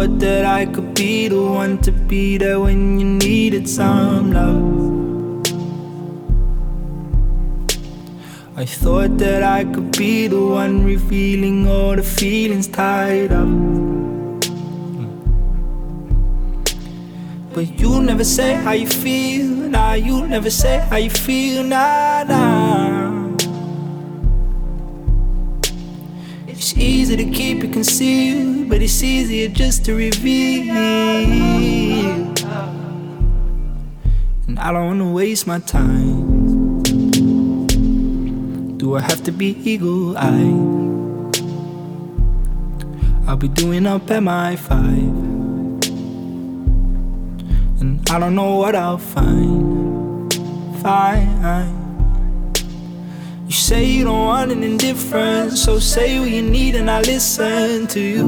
thought that I could be the one to be there when you needed some love. I thought that I could be the one revealing all the feelings tied up. But you never say how you feel, nah, you never say how you feel, nah, nah. Easy to keep it concealed, but it's easier just to reveal. And I don't wanna waste my time. Do I have to be eagle eyed? I'll be doing up at my five. And I don't know what I'll find. Fine. Say you don't want an indifference, so say what you need and I listen to you.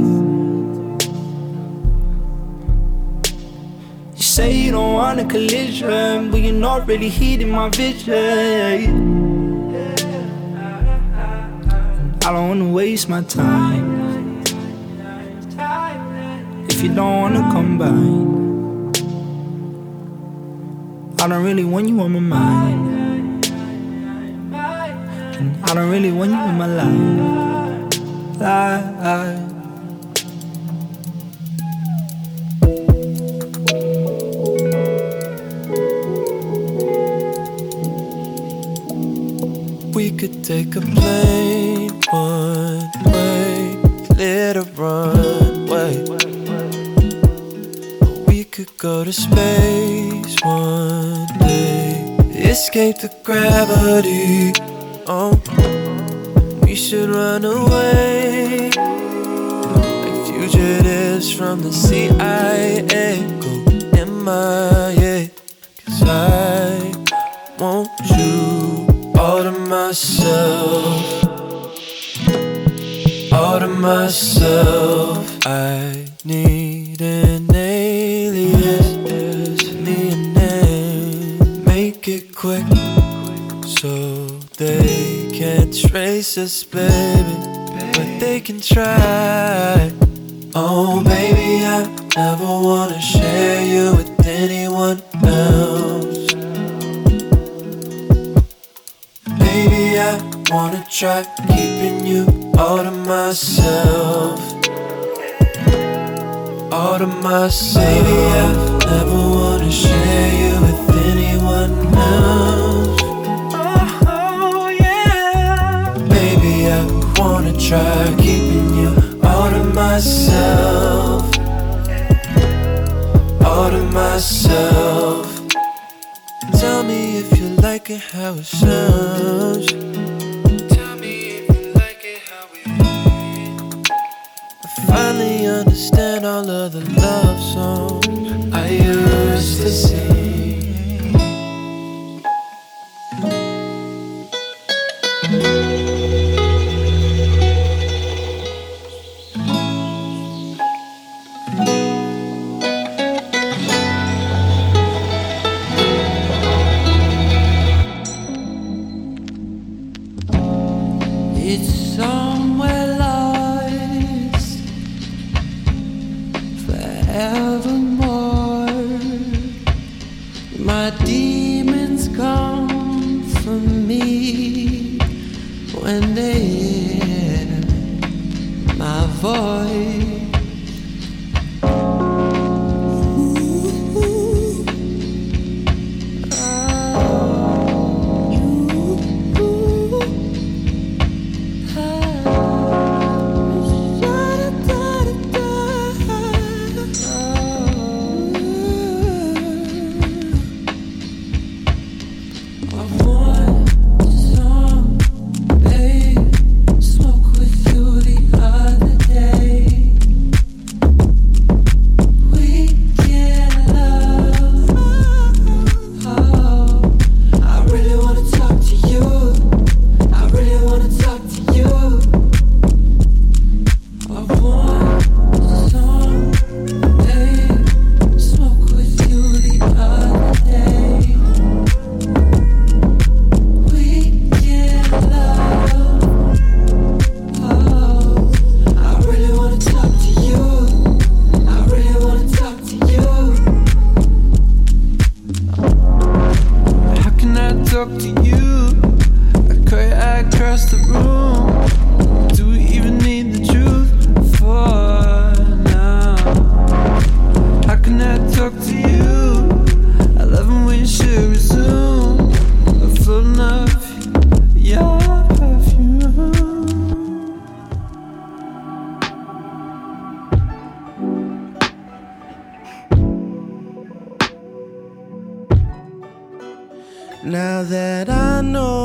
You say you don't want a collision, but you're not really heeding my vision. I don't wanna waste my time. If you don't wanna combine, I don't really want you on my mind. And I don't really want you in my life. life. We could take a plane one way, the runway. We could go to space one day, escape the gravity. Oh, we should run away like fugitives from the CIA. Go MIA, cause I want you all to myself. All to myself. I need an us, baby. But they can try. Oh, baby, I never wanna share you with anyone else. Baby, I wanna try keeping you all to myself. All to myself. Baby, I never wanna share you with anyone else. Try keeping you all to myself. All to myself. Tell me if you like it how it sounds. Tell me if you like it how we I finally understand all of the love Now that I know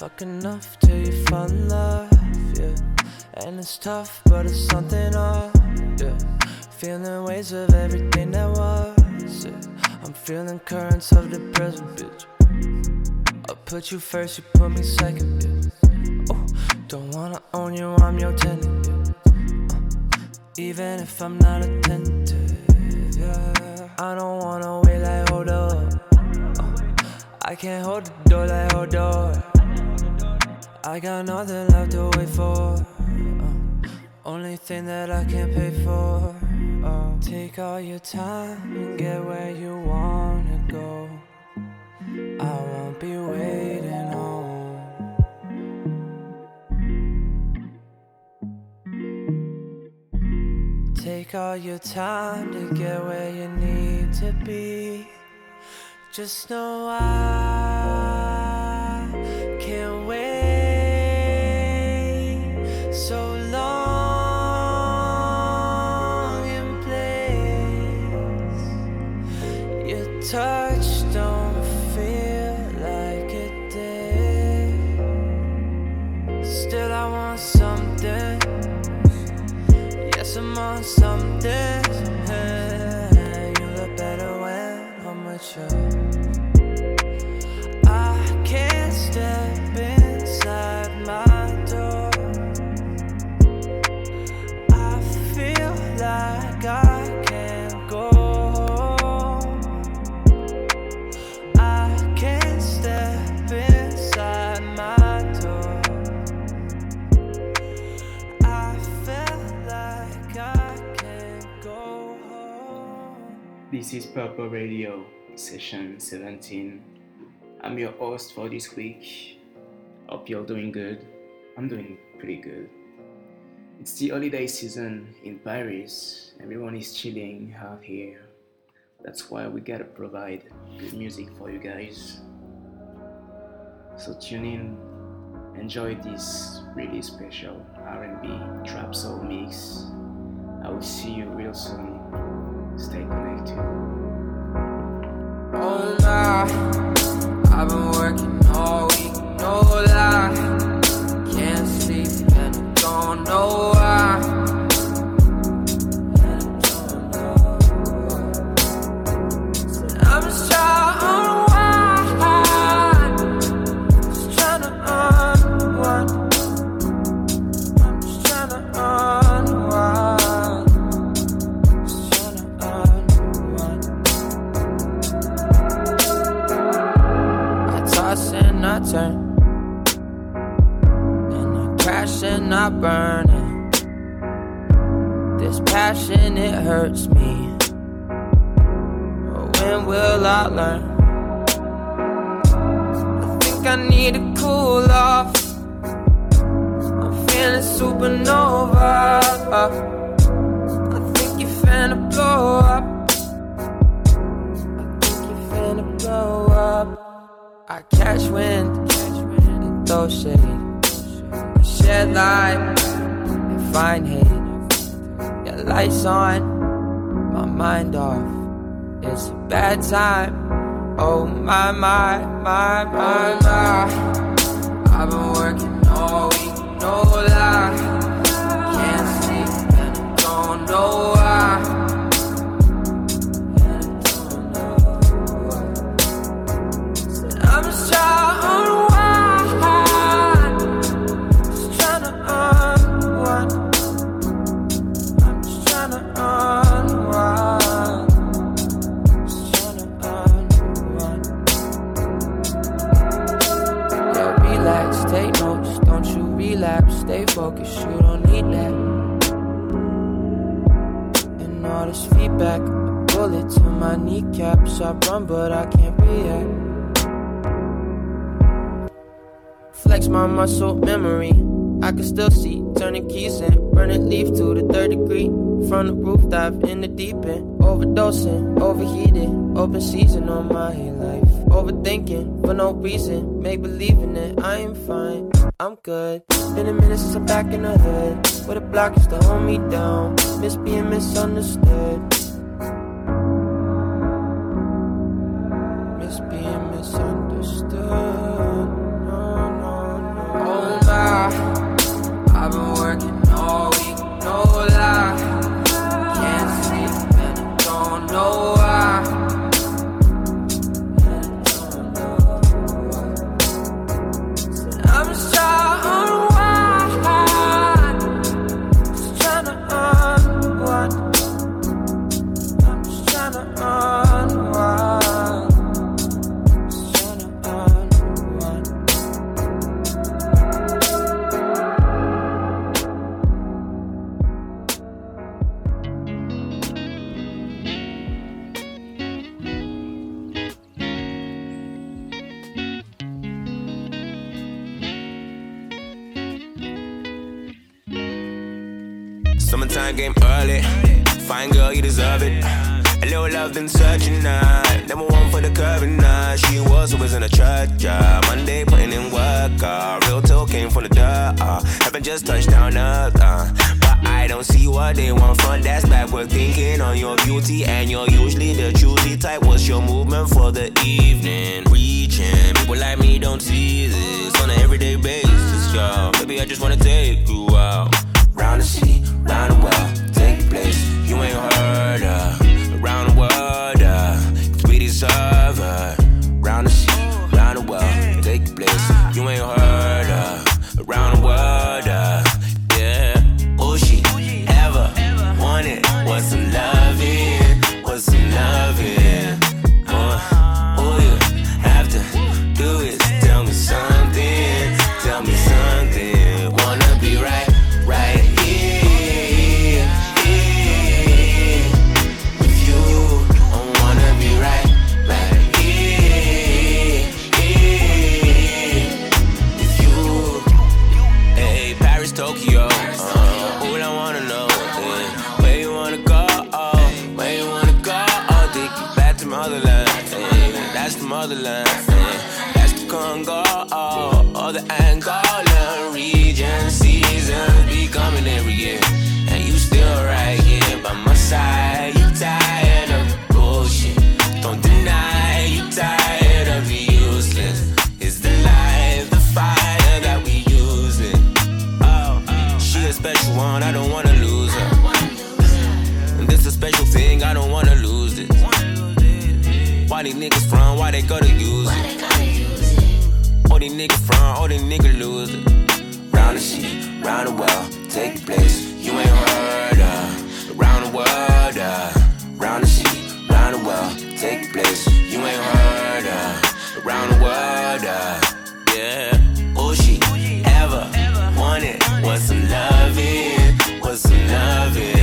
Fuck enough till you find love, yeah. And it's tough, but it's something off, yeah. Feeling waves of everything that was, yeah. I'm feeling currents of the present, bitch. I put you first, you put me second, yeah. Oh, don't wanna own you, I'm your tenant. Uh, even if I'm not attentive, yeah. I don't wanna wait like hold up. Uh, I can't hold the door like hold up. I got nothing left to wait for. Uh, only thing that I can't pay for. Uh, take all your time and get where you wanna go. I won't be waiting home. Take all your time to get where you need to be. Just know I can't wait. touch I'm on something. You look better when I'm with you. This is Purple Radio, session 17. I'm your host for this week. Hope you're doing good. I'm doing pretty good. It's the holiday season in Paris. Everyone is chilling out here. That's why we gotta provide good music for you guys. So tune in, enjoy this really special R&B trap soul mix. I will see you real soon. Stay connected. Oh nah, I've been working all week, no lie. Can't sleep and don't know why. Crash and I burn. And this passion, it hurts me. When will I learn? I think I need to cool off. I'm feeling supernova. I think you're finna blow up. I think you're finna blow up. I catch wind, and throw shade. Light and find hate. Your lights on, my mind off. It's a bad time. Oh my my my my my. I've been working all week, no lie. Can't sleep and I don't know why. Stay focused. You don't need that. And all this feedback, a bullet to my kneecaps. I run, but I can't react. Flex my muscle memory. I can still see turning keys and burning leaf to the third degree. From the roof, dive in the deep end. Overdosing, overheated, open season on my life. Overthinking for no reason, make believing it. I am fine, I'm good. Been a minute since I'm back in the hood. Where the block used to hold me down. Miss being misunderstood. Summertime game early. Fine girl, you deserve it. A little love been searching night. Never one for the curving night. She was always in a church, yeah. Monday putting in work, uh. Real talk came from the dirt, uh. Haven't just touched down earth, uh. But I don't see what they want from that's backward thinking on your beauty. And you're usually the choosy type. What's your movement for the evening? Reaching. People like me don't see this on an everyday basis, yo. Maybe I just wanna take you out. Round the city, round Congo, uh, or the Angolan region. Seasons be coming every year, these niggas front, all these niggas losers. Round the sea, round the world, take place. You ain't heard of. Round the world, uh, round the sea, round the world, take place. You ain't heard of. Round the world, uh, yeah. All she ever wanted was some loving, was some loving.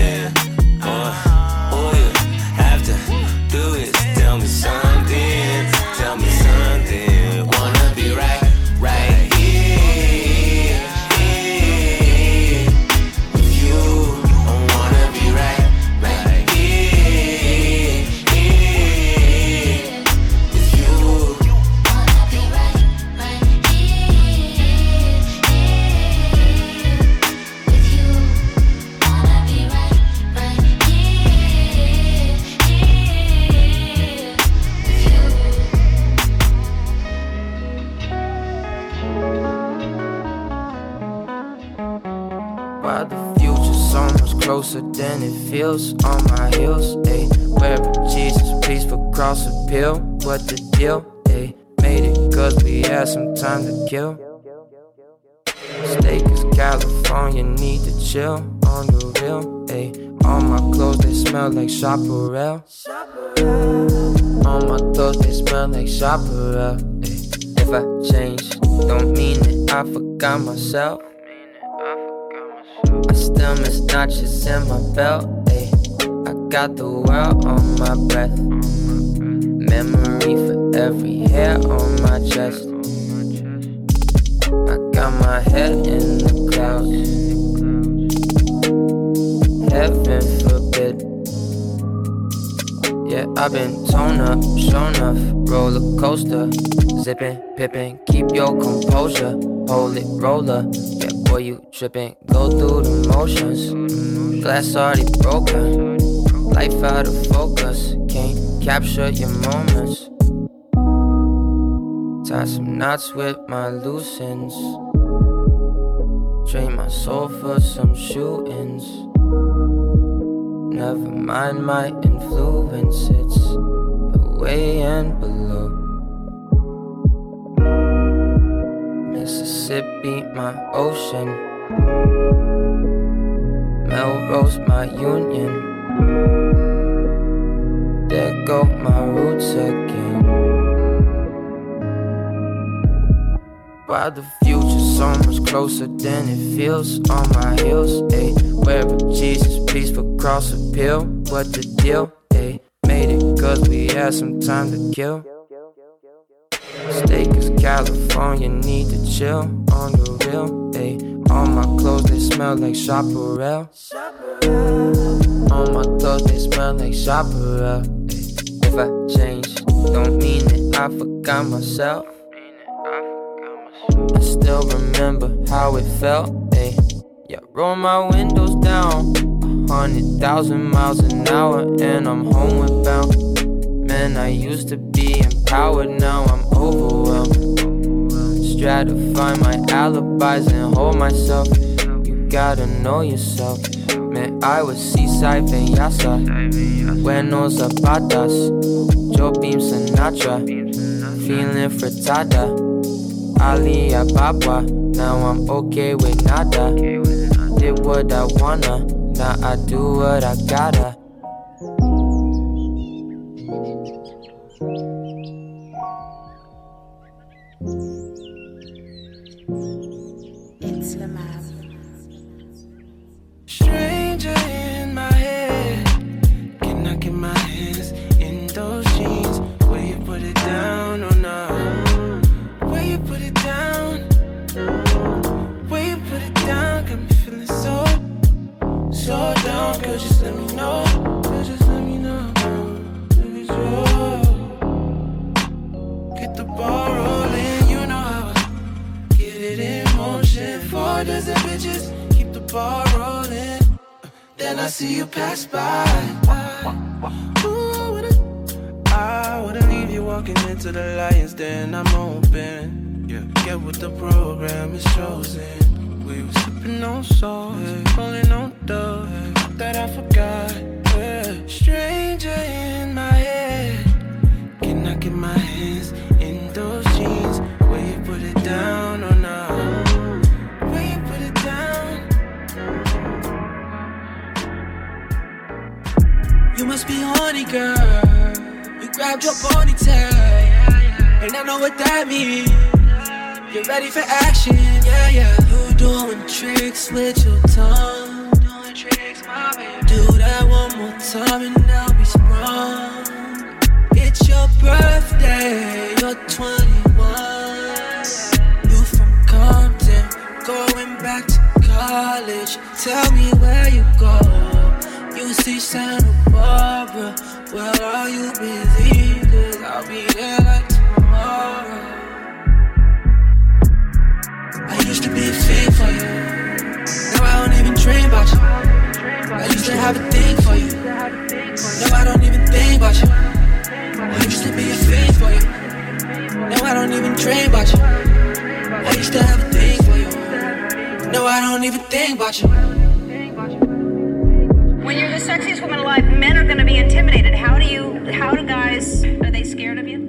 Closer than it feels on my heels, ayy. Wherever Jesus, please for cross appeal. What the deal, ayy? Made it cause we had some time to kill. Steak is California, need to chill on the real, ayy. All my clothes, they smell like Chaparral. All my clothes, they smell like Chaparral. If I change, don't mean that I forgot myself. Miss notches in my belt. Ayy. I got the world on my breath. Memory for every hair on my chest. I got my head in the clouds. Heaven forbid. Yeah, I've been torn up, shown off, roller coaster. Zipping, pippin', keep your composure. Hold it, roller. Boy, you trippin', go through the motions. Glass already broken. Life out of focus, can't capture your moments. Tie some knots with my loose ends. Trade my soul for some shootings. Never mind my influence, it's Mississippi, my ocean. Melrose, my union. There go my roots again. While the future's so much closer than it feels on my heels, ayy. Wherever Jesus, please for cross appeal. What the deal, ayy? Made it cause we had some time to kill. Steak California, need to chill on the real, ayy. All my clothes, they smell like Chaparral. All my clothes, they smell like Chaparral. ayy. If I change, don't mean that I forgot myself. I still remember how it felt, ayy. Yeah, roll my windows down. Hundred thousand miles an hour, and I'm homeward bound. Man, I used to be empowered, now I'm overwhelmed. Stratify my alibis and hold myself. You gotta know yourself. Man, I was seaside Vinyasa. Buenos zapatas. Joe Beam Sinatra. Feeling fritada. Ali Ababa. Now I'm okay with nada. Did what I wanna. Now I do what I gotta. Dozen keep the ball rolling. Then I see you pass by. Ooh, I wanna leave you walking into the lion's den. I'm open. Yeah, get with the program is chosen. We were sipping on sauce, rolling on dough. That I forgot. Yeah. Stranger in my head. Can I get my hands in those jeans? Where you put it down? Grabbed your ponytail, and I know what that means. You're ready for action, yeah, yeah. You doing tricks with your tongue. Doing tricks, my baby. Do that one more time and I'll be sprung. It's your birthday, you're 21. You from Compton, going back to college. Tell me where you go. You see Barbara. Well, are you busy? Cause I'll be there like tomorrow. I used to be a fiend for you. Now I don't even dream about you. I used to have a thing for you. Now I don't even think about you. I used to be a fiend for you. Now I don't even dream about you. I used to have a thing for you. No, I don't even think about you. Sexiest woman alive, men are going to be intimidated. How do you, how do guys, are they scared of you?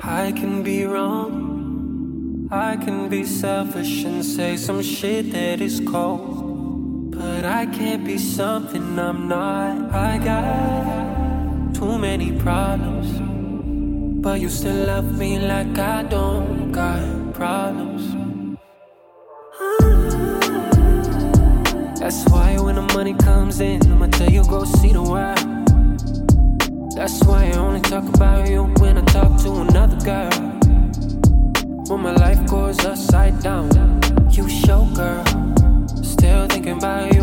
I can be wrong. I can be selfish and say some shit that is cold. But I can't be something I'm not. I got too many problems. But you still love me like I don't got problems. That's why when the money comes in, I'ma tell you go see the world. That's why I only talk about you when I talk to another girl. When my life goes upside down, you show girl. Still thinking about you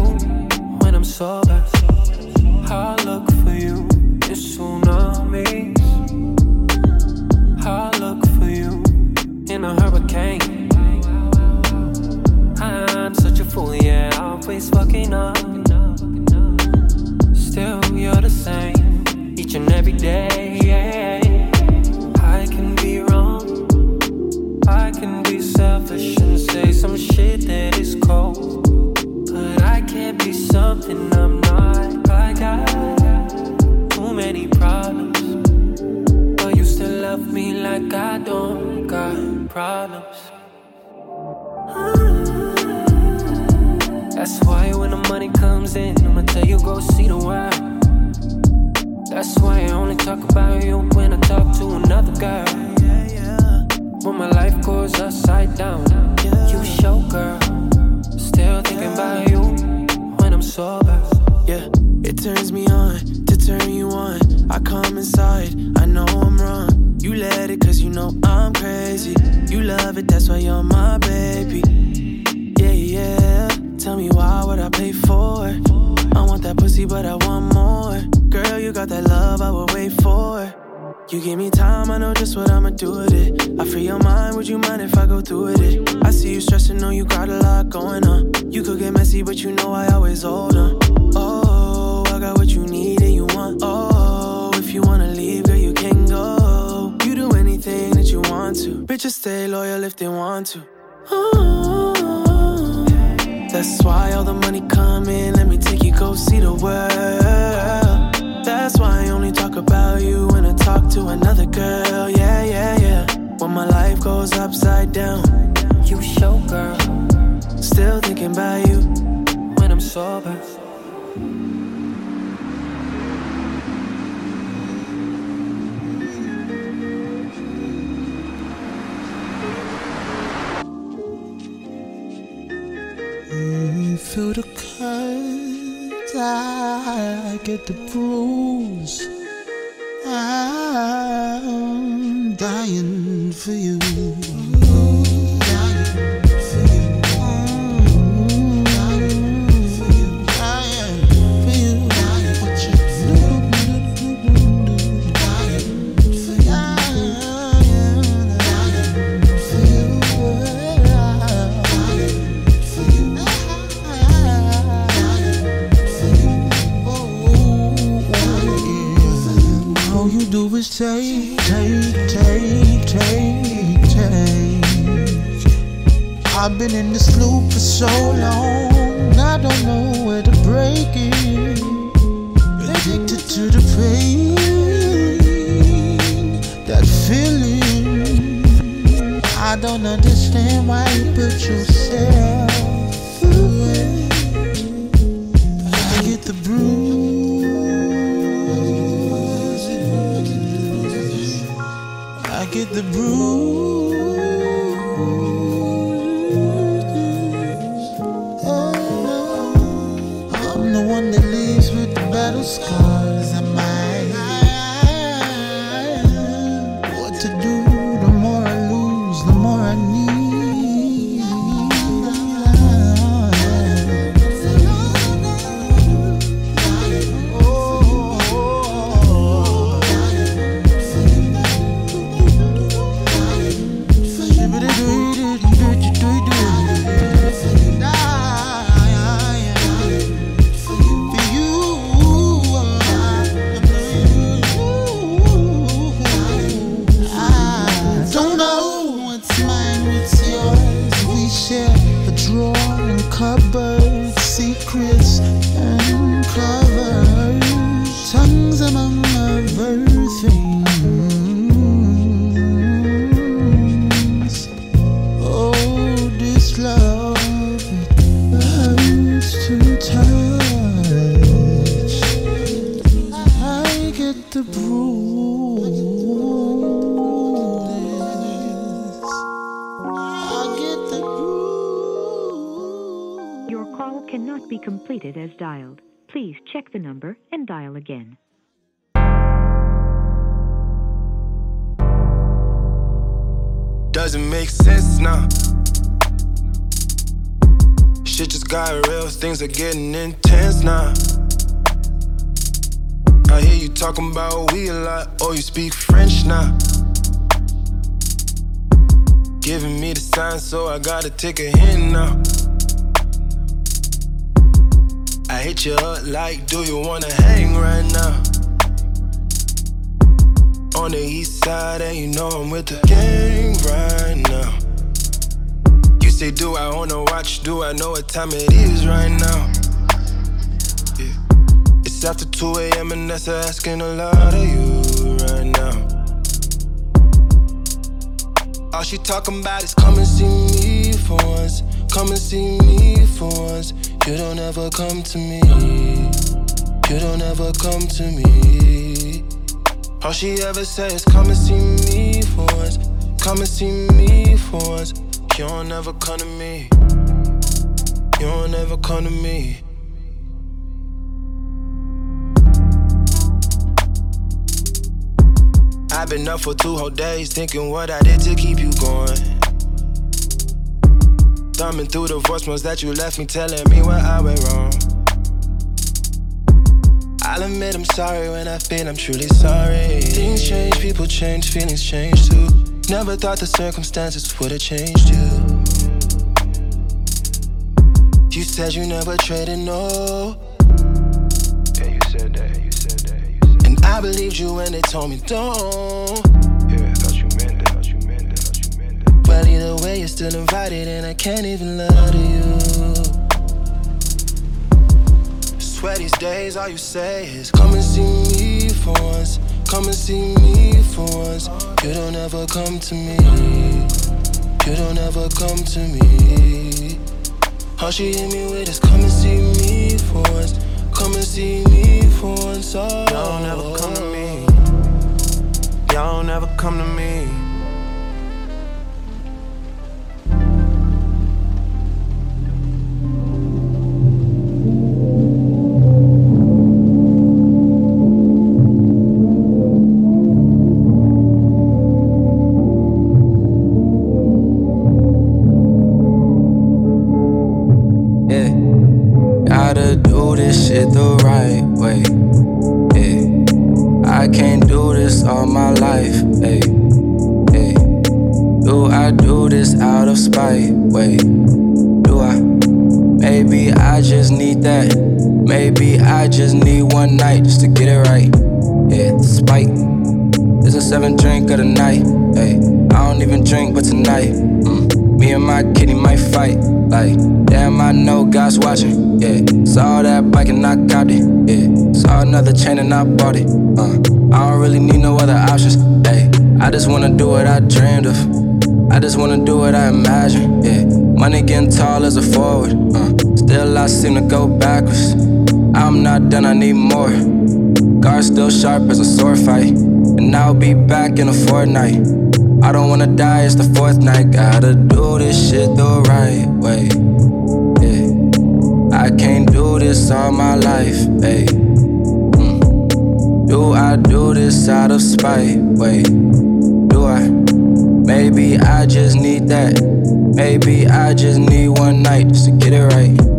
I see you stressing, know you got a lot going on. You could get messy, but you know I always hold on. Oh, I got what you need and you want. Oh, if you wanna leave, girl, you can go. You do anything that you want to. Bitches stay loyal if they want to. Oh, that's why all the money come in. Let me take you go see the world. That's why I only talk about you when I talk to another girl. Yeah, yeah, yeah. When my life goes upside down, You show girl still thinking about you. when I'm sober. Feel the cut, I get the bruise. I'm dying for you. Is take, take, take, take, take. I've been in this loop for so long, I don't know where to break it. Addicted to the pain, that feeling. I don't understand why you put yourself dialed. Please check the number and dial again. Doesn't make sense now. Shit just got real, things are getting intense now. I hear you talking about we a lot, oh, you speak French now. Giving me the sign, so I gotta take a hint now. Hit you up like, do you wanna hang right now? On the east side, and you know I'm with the gang right now. You say, do I wanna watch? Do I know what time it is right now? Yeah. It's after 2 a.m. and that's asking a lot of you right now. All she talking about is come and see me for once. Come and see me for once. You don't ever come to me. You don't ever come to me. All she ever says, come and see me for once. Come and see me for once. You don't ever come to me. You don't ever come to me. I've been up for two whole days thinking what I did to keep you going. Thumbing through the voicemails that you left me telling me where I went wrong. I'll admit I'm sorry when I feel I'm truly sorry. Things change, people change, feelings change too. Never thought the circumstances would have changed you. You said you never traded, no. Yeah, you said that, you said that, you said that. And I believed you when they told me don't. Well, either way, you're still invited, and I can't even lie to you. Swear these days, all you say is come and see me for once. Come and see me for once. You don't ever come to me. You don't ever come to me. All she hit me with is come and see me for once. Come and see me for once. Oh. Y'all never come to me. Oh. Y'all never come to me. Sharp as a sword fight. And I'll be back in a fortnight. I don't wanna die, it's the fourth night. Gotta do this shit the right way. Yeah. I can't do this all my life, hey. Mm. Do I do this out of spite? Wait, do I? Maybe I just need that. Maybe I just need one night just to get it right.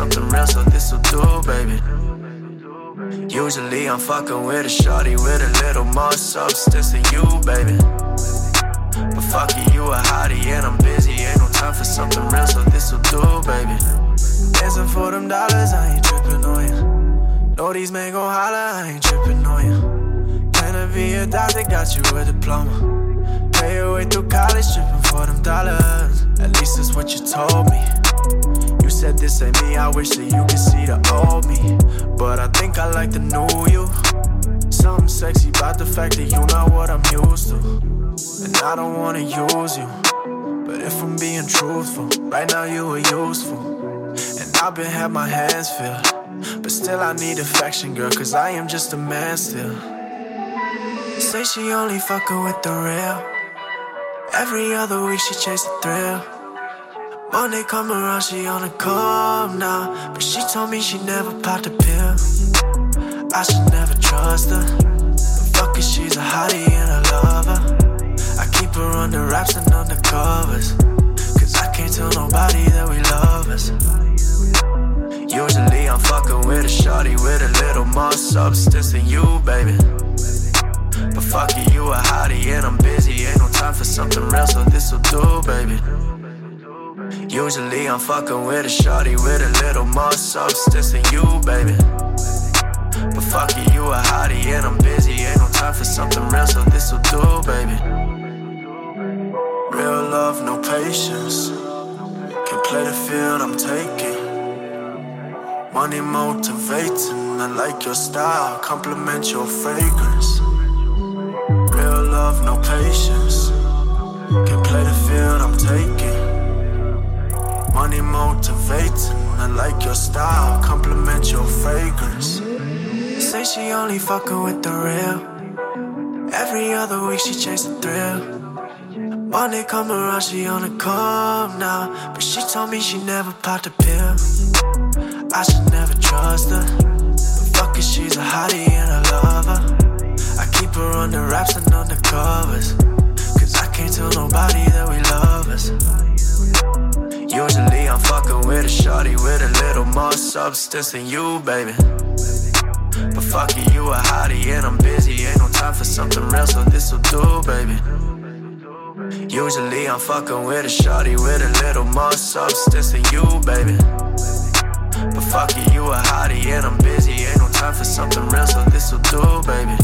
Something real, so this'll do, baby. Usually I'm fucking with a shorty with a little more substance than you, baby. But fuck it, you a hottie and I'm busy. Ain't no time for something real, so this'll do, baby. Dancing for them dollars, I ain't tripping on you. Know these men gon' holler, I ain't tripping on you. Can I be a doctor, got you a diploma. Pay your way through college, tripping for them dollars. At least that's what you told me said this ain't me, I wish that you could see the old me. But I think I like the new you. Something sexy about the fact that you know what I'm used to. And I don't wanna use you. But if I'm being truthful, right now you are useful. And I've been had my hands filled. But still I need affection, girl, cause I am just a man still. Say she only fucking with the real. Every other week she chase the thrill. Monday come around, she on a come now. But she told me she never popped a pill. I should never trust her. Fuck it, she's a hottie and a lover. I keep her under wraps and under covers. Cause I can't tell nobody that we love us. Usually I'm fucking with a shorty with a little more substance than you, baby. But fuck it, you a hottie and I'm busy. Ain't no time for something real, so this'll do, baby. Usually I'm fucking with a shorty with a little more substance than you, baby. But fuck it, you a hottie and I'm busy. Ain't no time for something real, so this'll do, baby. Real love, no patience. Can play the field I'm taking. Money motivating, I like your style, compliment your fragrance. Real love, no patience. Can play the field I'm taking. Money motivating, I like your style, compliment your fragrance. Say she only fucking with the real. Every other week she chase the thrill. Monday come around, she on a come now. But she told me she never popped a pill. I should never trust her. But fuck it, she's a hottie and a lover. I keep her under wraps and under covers. Cause I can't tell nobody that we love us. Usually I'm fucking with a shorty with a little more substance than you, baby. But fuck it, you a hottie and I'm busy. Ain't no time for something real, so this'll do, baby. Usually I'm fucking with a shorty with a little more substance than you, baby. But fuck it, you a hottie and I'm busy. Ain't no time for something real, so this'll do, baby.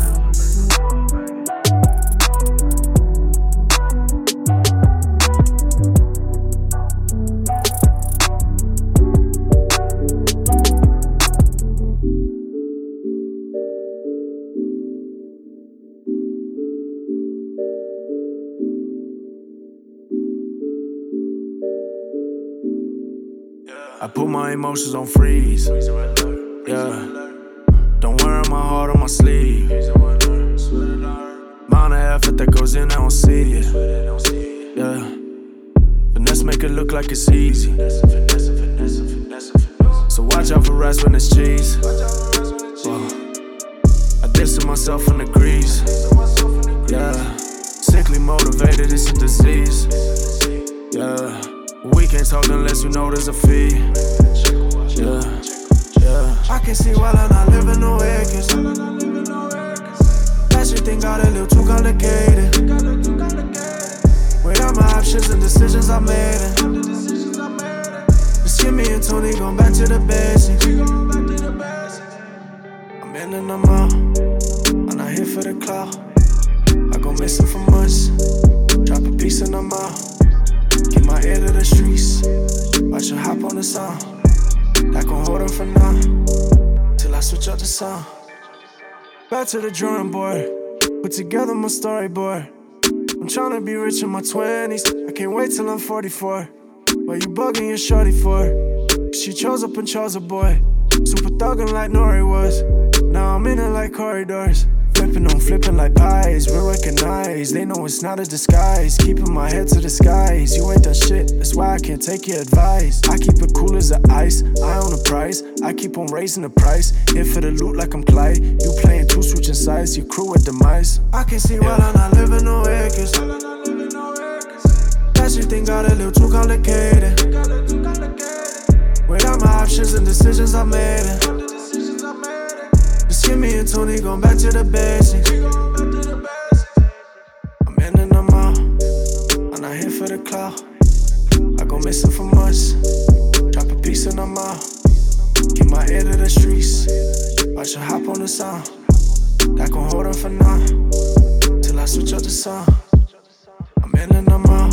Emotions on freeze. Yeah. Don't wear my heart on my sleeve. Amount of effort that goes in, I don't see it. Yeah. Finesse make it look like it's easy. So watch out for rats when it's cheese. Whoa. I distance myself from the grease. Yeah. Sickly motivated, it's a disease. Yeah. We can't talk unless you know there's a fee. Yeah. Yeah. I can see while I'm not living no shit think got a little too complicated. Weigh out my options and decisions I made. It. Just give me and Tony going back to the basics. I'm in and I'm out. I'm not here for the clout. I go missing for months. Drop a piece and I'm out. Get my ear to the streets. Watch her hop on the sound. I can hold her for now. Till I switch up the sound. Back to the drawing board. Put together my storyboard. I'm tryna be rich in my 20s. I can't wait till I'm 44. What you bugging your shorty for? She chose up and chose a boy. Super thuggin' like Nori was. Now I'm in it like corridors. Flipping on flipping like pies, recognize. They know it's not a disguise. Keeping my head to the skies. You ain't done shit, that's why I can't take your advice. I keep it cool as the ice, I own the price. I keep on raising the price. Here for the loot like I'm Clyde. You playing two switching sides, your crew with demise. I can see while I'm not living no acres. That shit thing got a little too complicated. Without my options and decisions I made it. Just me and Tony going back to the basics. I'm in and I'm out. I'm not here for the clout. I go missing for months. Drop a piece and I'm out. Get my ear to the streets. Watch her hop on the sound. That gon' hold her for now. Till I switch up the sound. I'm in and I'm out.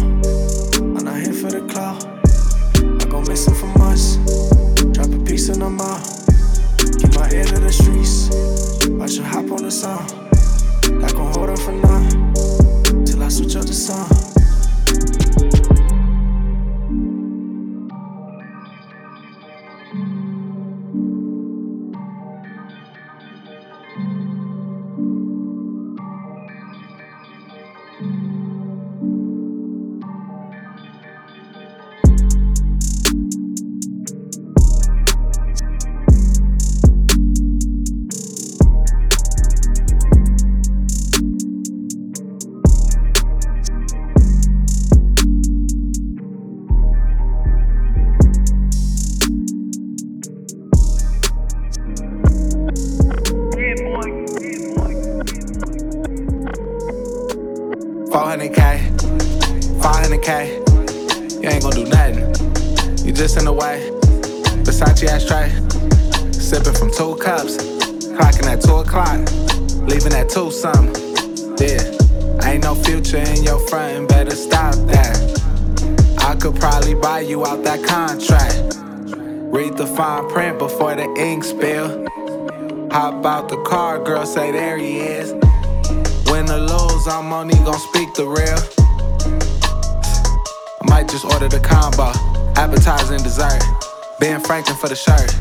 I'm not here for the clout. I go missing for months. Drop a piece and I'm out. Get my ear to the streets. Watch her hop on the sound. That gon' hold her for now. Till I switch up the sound. For the shirt.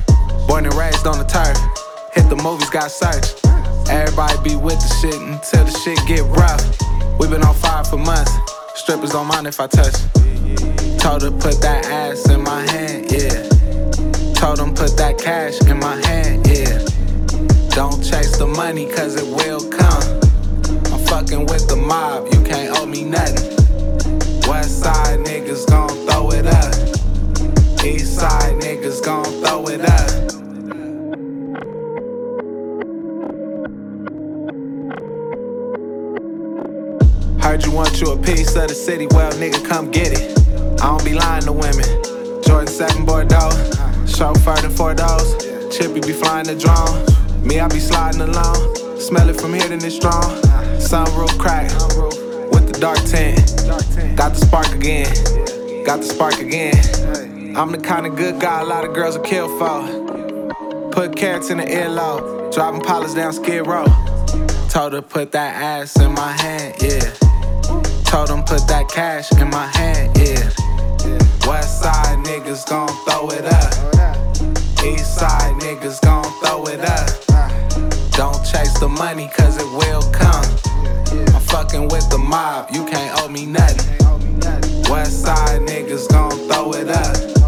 Born and raised on the turf. Hit the movies, got searched. Everybody be with the shit until the shit get rough. We been on fire for months. Strippers don't mind if I touch. Told her put that ass in my hand, yeah. Told them put that cash in my hand, yeah. Don't chase the money, cause it will come. I'm fucking with the mob, you niggas gon' throw it up. Heard you want you a piece of the city, well, nigga, come get it. I don't be lying to women. Jordan 7 Bordeaux, chauffeur to four doors. Chippy be flying the drone. Me, I be sliding along. Smell it from here, then it's strong. Sunroof crack with the dark tint. Got the spark again. Got the spark again. I'm the kind of good guy a lot of girls will kill for. Put carats in the earlobe, driving polish down Skid Row. Told her put that ass in my hand, yeah. Told him put that cash in my hand, yeah. West side niggas gon' throw it up. East side niggas gon' throw it up. Don't chase the money, cause it will come. I'm fucking with the mob, you can't owe me nothing. West side niggas gon' throw it up.